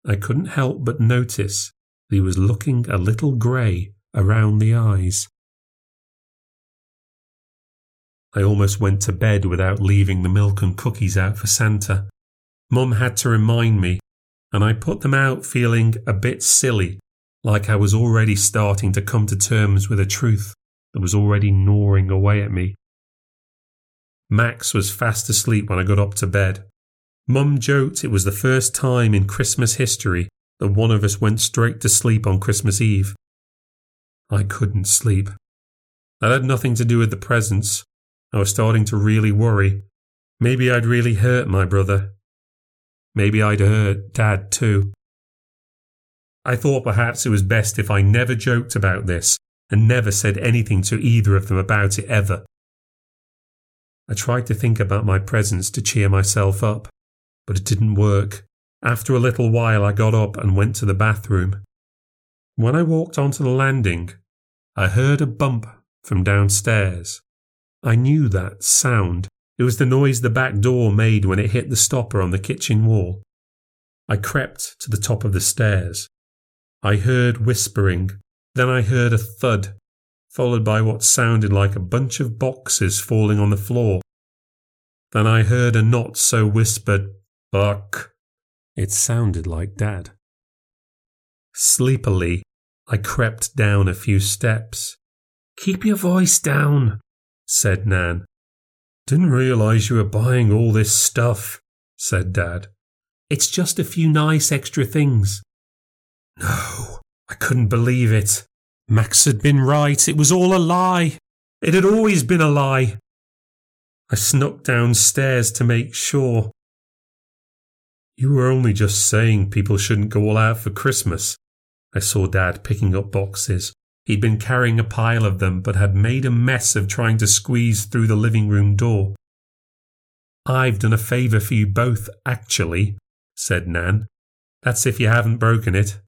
I couldn't help but notice that he was looking a little grey around the eyes. I almost went to bed without leaving the milk and cookies out for Santa. Mum had to remind me, and I put them out feeling a bit silly, like I was already starting to come to terms with a truth that was already gnawing away at me. Max was fast asleep when I got up to bed. Mum joked it was the first time in Christmas history that one of us went straight to sleep on Christmas Eve. I couldn't sleep. That had nothing to do with the presents. I was starting to really worry. Maybe I'd really hurt my brother. Maybe I'd hurt Dad too. I thought perhaps it was best if I never joked about this and never said anything to either of them about it ever. I tried to think about my presence to cheer myself up, but it didn't work. After a little while, I got up and went to the bathroom. When I walked onto the landing, I heard a bump from downstairs. I knew that sound. It was the noise the back door made when it hit the stopper on the kitchen wall. I crept to the top of the stairs. I heard whispering, then I heard a thud, followed by what sounded like a bunch of boxes falling on the floor. Then I heard a not so whispered buck. It sounded like Dad. Sleepily, I crept down a few steps. Keep your voice down, said Nan. Didn't realize you were buying all this stuff, said Dad. It's just a few nice extra things. No, I couldn't believe it. Max had been right. It was all a lie. It had always been a lie. I snuck downstairs to make sure. You were only just saying people shouldn't go all out for Christmas. I saw Dad picking up boxes. He'd been carrying a pile of them, but had made a mess of trying to squeeze through the living room door. I've done a favour for you both, actually, said Nan. That's if you haven't broken it.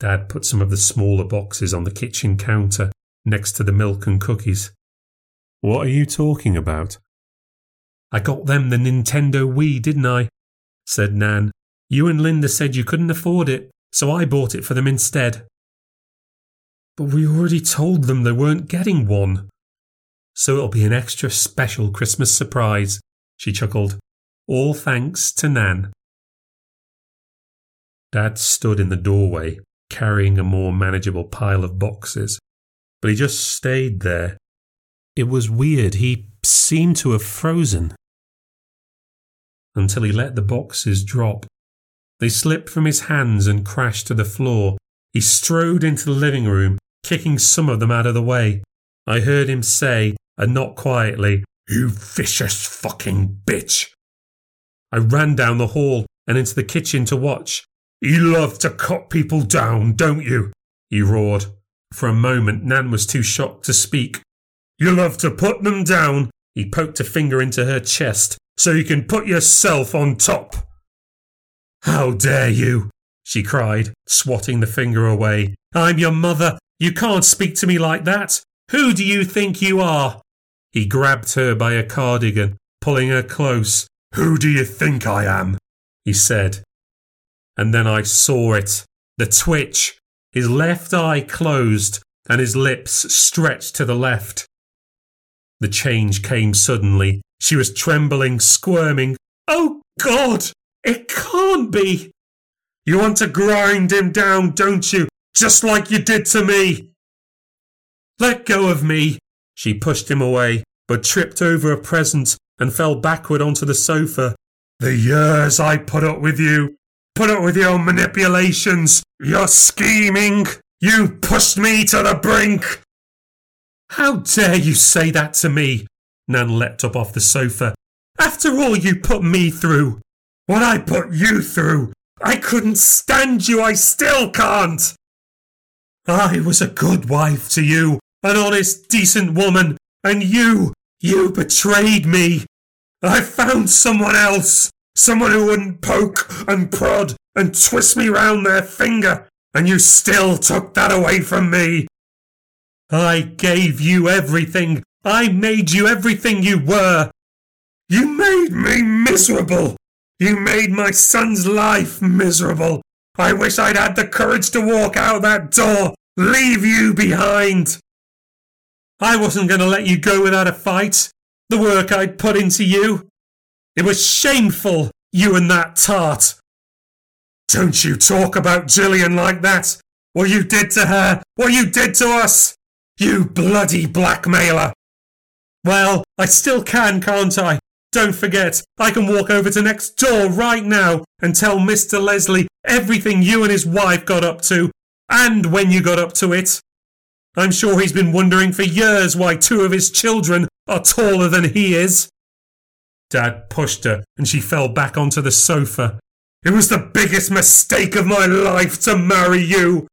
Dad put some of the smaller boxes on the kitchen counter next to the milk and cookies. What are you talking about? I got them the Nintendo Wii, didn't I? said Nan. You and Linda said you couldn't afford it, so I bought it for them instead. But we already told them they weren't getting one. So it'll be an extra special Christmas surprise, she chuckled. All thanks to Nan. Dad stood in the doorway, carrying a more manageable pile of boxes, but he just stayed there. It was weird, he seemed to have frozen. Until he let the boxes drop. They slipped from his hands and crashed to the floor. He strode into the living room, kicking some of them out of the way. I heard him say, and not quietly, You vicious fucking bitch. I ran down the hall and into the kitchen to watch. You love to cut people down, don't you? he roared. For a moment, Nan was too shocked to speak. You love to put them down, he poked a finger into her chest, so you can put yourself on top. How dare you? she cried, swatting the finger away. I'm your mother. You can't speak to me like that. Who do you think you are? He grabbed her by a cardigan, pulling her close. Who do you think I am? he said. And then I saw it. The twitch. His left eye closed and his lips stretched to the left. The change came suddenly. She was trembling, squirming. Oh God! It can't be! You want to grind him down, don't you? Just like you did to me! Let go of me! She pushed him away, but tripped over a present and fell backward onto the sofa. The years I put up with you, put up with your manipulations, your scheming. You pushed me to the brink. How dare you say that to me? Nan leapt up off the sofa. After all you put me through. What I put you through. I couldn't stand you. I still can't. I was a good wife to you, an honest, decent woman, and you, you betrayed me. I found someone else, someone who wouldn't poke and prod and twist me round their finger, and you still took that away from me. I gave you everything. I made you everything you were. You made me miserable. You made my son's life miserable. I wish I'd had the courage to walk out that door, leave you behind. I wasn't going to let you go without a fight. The work I'd put into you. It was shameful, you and that tart. Don't you talk about Gillian like that. What you did to her, what you did to us. You bloody blackmailer! Well, I still can, can't I? Don't forget, I can walk over to next door right now and tell Mr. Leslie everything you and his wife got up to, and when you got up to it. I'm sure he's been wondering for years why two of his children are taller than he is. Dad pushed her and she fell back onto the sofa. It was the biggest mistake of my life to marry you.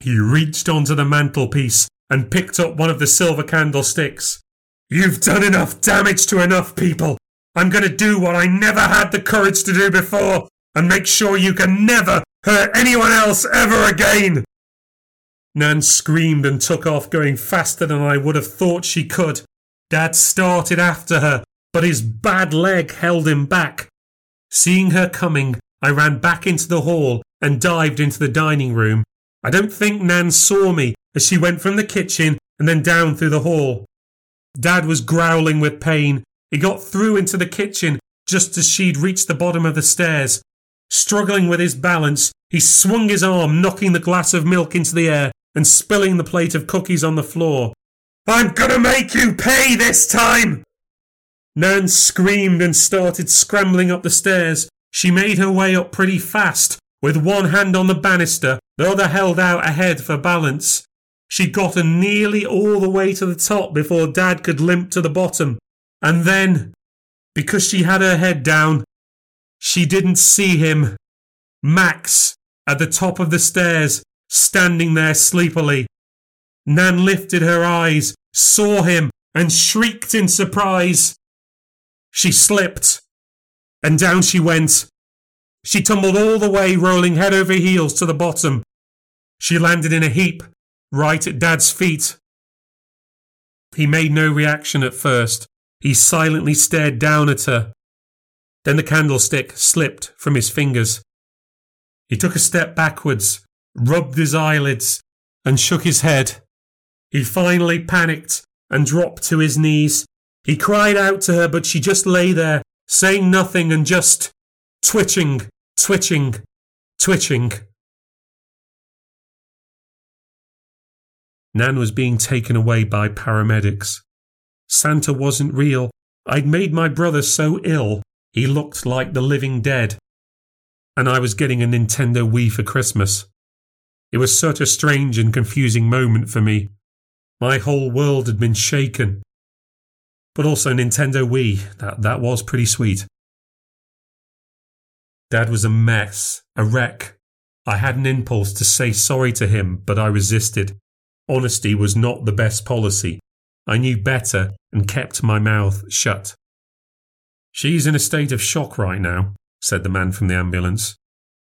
He reached onto the mantelpiece and picked up one of the silver candlesticks. You've done enough damage to enough people. I'm going to do what I never had the courage to do before and make sure you can never hurt anyone else ever again. Nan screamed and took off, going faster than I would have thought she could. Dad started after her, but his bad leg held him back. Seeing her coming, I ran back into the hall and dived into the dining room. I don't think Nan saw me as she went from the kitchen and then down through the hall. Dad was growling with pain. He got through into the kitchen just as she'd reached the bottom of the stairs. Struggling with his balance, he swung his arm, knocking the glass of milk into the air and spilling the plate of cookies on the floor. I'm gonna make you pay this time! Nan screamed and started scrambling up the stairs. She made her way up pretty fast, with one hand on the banister, the other held out ahead for balance. She'd gotten nearly all the way to the top before Dad could limp to the bottom. And then, because she had her head down, she didn't see him. Max, at the top of the stairs, standing there sleepily. Nan lifted her eyes, saw him, and shrieked in surprise. She slipped, and down she went. She tumbled all the way, rolling head over heels to the bottom. She landed in a heap, right at Dad's feet. He made no reaction at first. He silently stared down at her. Then the candlestick slipped from his fingers. He took a step backwards, rubbed his eyelids, and shook his head. He finally panicked and dropped to his knees. He cried out to her, but she just lay there, saying nothing and just twitching, twitching, twitching. Nan was being taken away by paramedics. Santa wasn't real. I'd made my brother so ill, he looked like the living dead. And I was getting a Nintendo Wii for Christmas. It was such a strange and confusing moment for me. My whole world had been shaken. But also Nintendo Wii, that, that was pretty sweet. Dad was a mess, a wreck. I had an impulse to say sorry to him, but I resisted. Honesty was not the best policy. I knew better and kept my mouth shut. She's in a state of shock right now, said the man from the ambulance.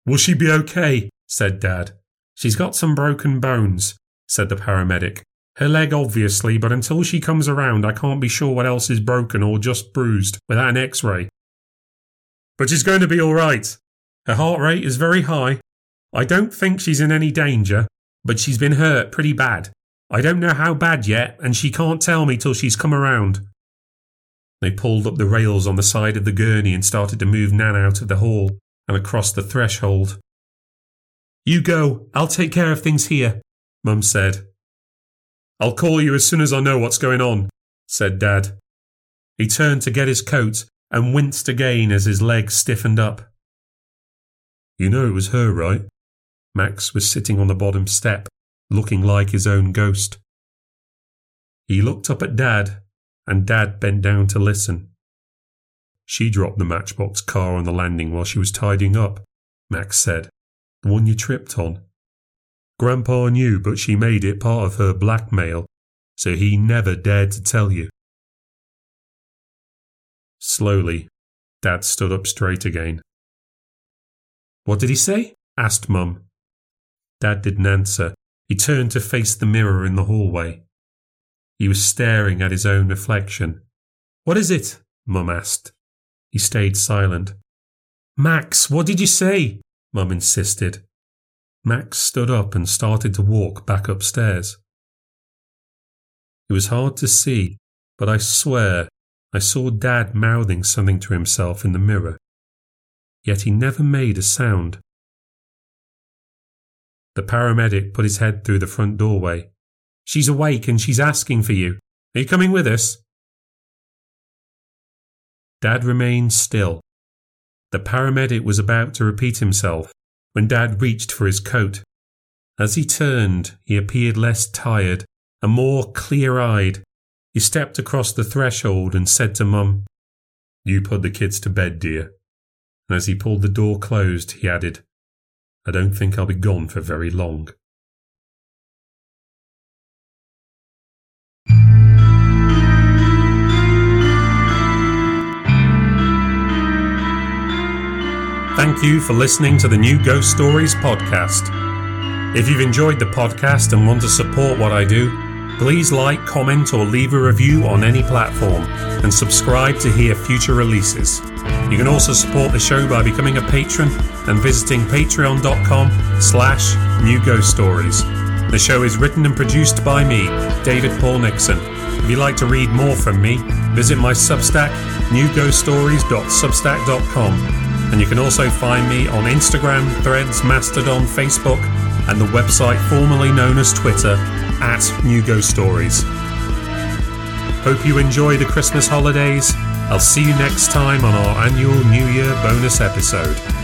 Will she be okay? said Dad. She's got some broken bones, said the paramedic. Her leg, obviously, but until she comes around, I can't be sure what else is broken or just bruised without an x ray. But she's going to be all right. Her heart rate is very high. I don't think she's in any danger, but she's been hurt pretty bad. I don't know how bad yet, and she can't tell me till she's come around. They pulled up the rails on the side of the gurney and started to move Nan out of the hall and across the threshold. You go, I'll take care of things here, Mum said. I'll call you as soon as I know what's going on, said Dad. He turned to get his coat and winced again as his legs stiffened up. You know it was her, right? Max was sitting on the bottom step, looking like his own ghost. He looked up at Dad, and Dad bent down to listen. She dropped the matchbox car on the landing while she was tidying up, Max said. The one you tripped on. Grandpa knew, but she made it part of her blackmail, so he never dared to tell you. Slowly, Dad stood up straight again. What did he say? asked Mum. Dad didn't answer. He turned to face the mirror in the hallway. He was staring at his own reflection. What is it? Mum asked. He stayed silent. Max, what did you say? Mum insisted. Max stood up and started to walk back upstairs. It was hard to see, but I swear I saw Dad mouthing something to himself in the mirror. Yet he never made a sound. The paramedic put his head through the front doorway. She's awake and she's asking for you. Are you coming with us? Dad remained still. The paramedic was about to repeat himself when Dad reached for his coat. As he turned, he appeared less tired and more clear eyed. He stepped across the threshold and said to Mum, You put the kids to bed, dear. And as he pulled the door closed, he added, I don't think I'll be gone for very long. Thank you for listening to the New Ghost Stories podcast. If you've enjoyed the podcast and want to support what I do, please like, comment, or leave a review on any platform and subscribe to hear future releases. You can also support the show by becoming a patron and visiting patreon.com slash new ghost stories. The show is written and produced by me, David Paul Nixon. If you'd like to read more from me, visit my Substack, newghoststories.substack.com and you can also find me on Instagram, Threads, Mastodon, Facebook, and the website formerly known as Twitter at New Ghost Stories. Hope you enjoy the Christmas holidays. I'll see you next time on our annual New Year bonus episode.